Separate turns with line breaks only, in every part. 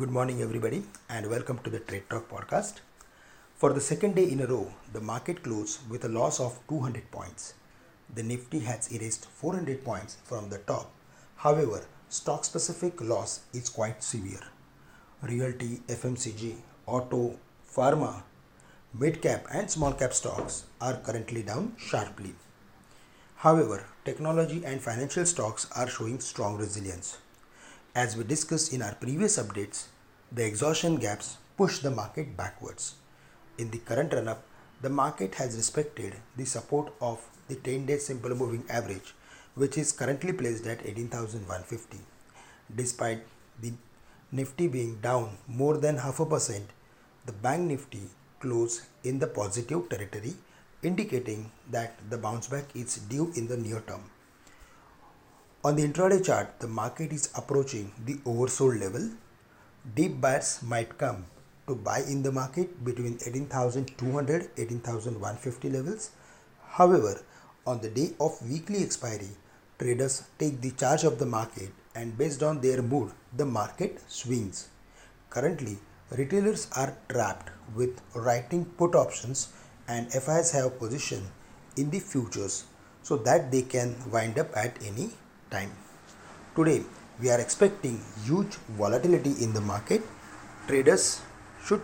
Good morning, everybody, and welcome to the Trade Talk podcast. For the second day in a row, the market closed with a loss of 200 points. The Nifty has erased 400 points from the top. However, stock specific loss is quite severe. Realty, FMCG, auto, pharma, mid cap, and small cap stocks are currently down sharply. However, technology and financial stocks are showing strong resilience. As we discussed in our previous updates, the exhaustion gaps push the market backwards. In the current run up, the market has respected the support of the 10 day simple moving average, which is currently placed at 18,150. Despite the Nifty being down more than half a percent, the Bank Nifty closed in the positive territory, indicating that the bounce back is due in the near term. On the intraday chart, the market is approaching the oversold level. Dip buyers might come to buy in the market between 18,200 18,150 levels. However, on the day of weekly expiry, traders take the charge of the market and based on their mood, the market swings. Currently, retailers are trapped with writing put options and FIs have position in the futures so that they can wind up at any time. Today, we are expecting huge volatility in the market. Traders should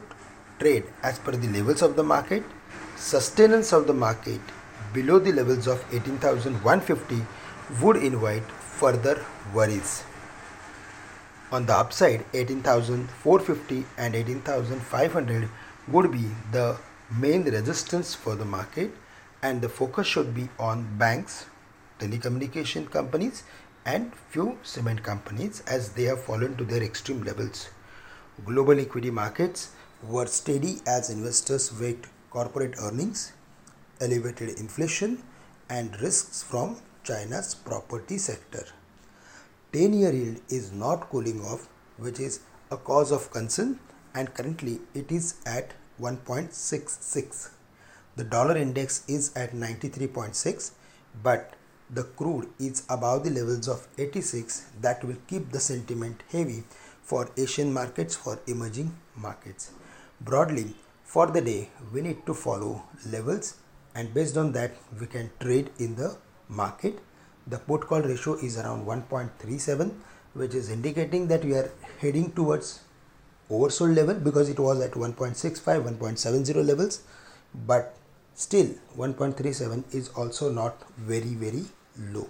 trade as per the levels of the market. Sustenance of the market below the levels of 18,150 would invite further worries. On the upside, 18,450 and 18,500 would be the main resistance for the market, and the focus should be on banks, telecommunication companies and few cement companies as they have fallen to their extreme levels. Global equity markets were steady as investors weighed corporate earnings, elevated inflation, and risks from China's property sector. 10 year yield is not cooling off, which is a cause of concern, and currently it is at 1.66. The dollar index is at 93.6, but the crude is above the levels of 86 that will keep the sentiment heavy for Asian markets for emerging markets. Broadly, for the day, we need to follow levels and based on that, we can trade in the market. The put call ratio is around 1.37, which is indicating that we are heading towards oversold level because it was at 1.65, 1.70 levels, but still 1.37 is also not very, very low.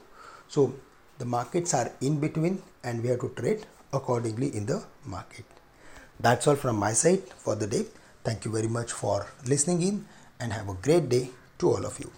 So the markets are in between and we have to trade accordingly in the market. That's all from my side for the day. Thank you very much for listening in and have a great day to all of you.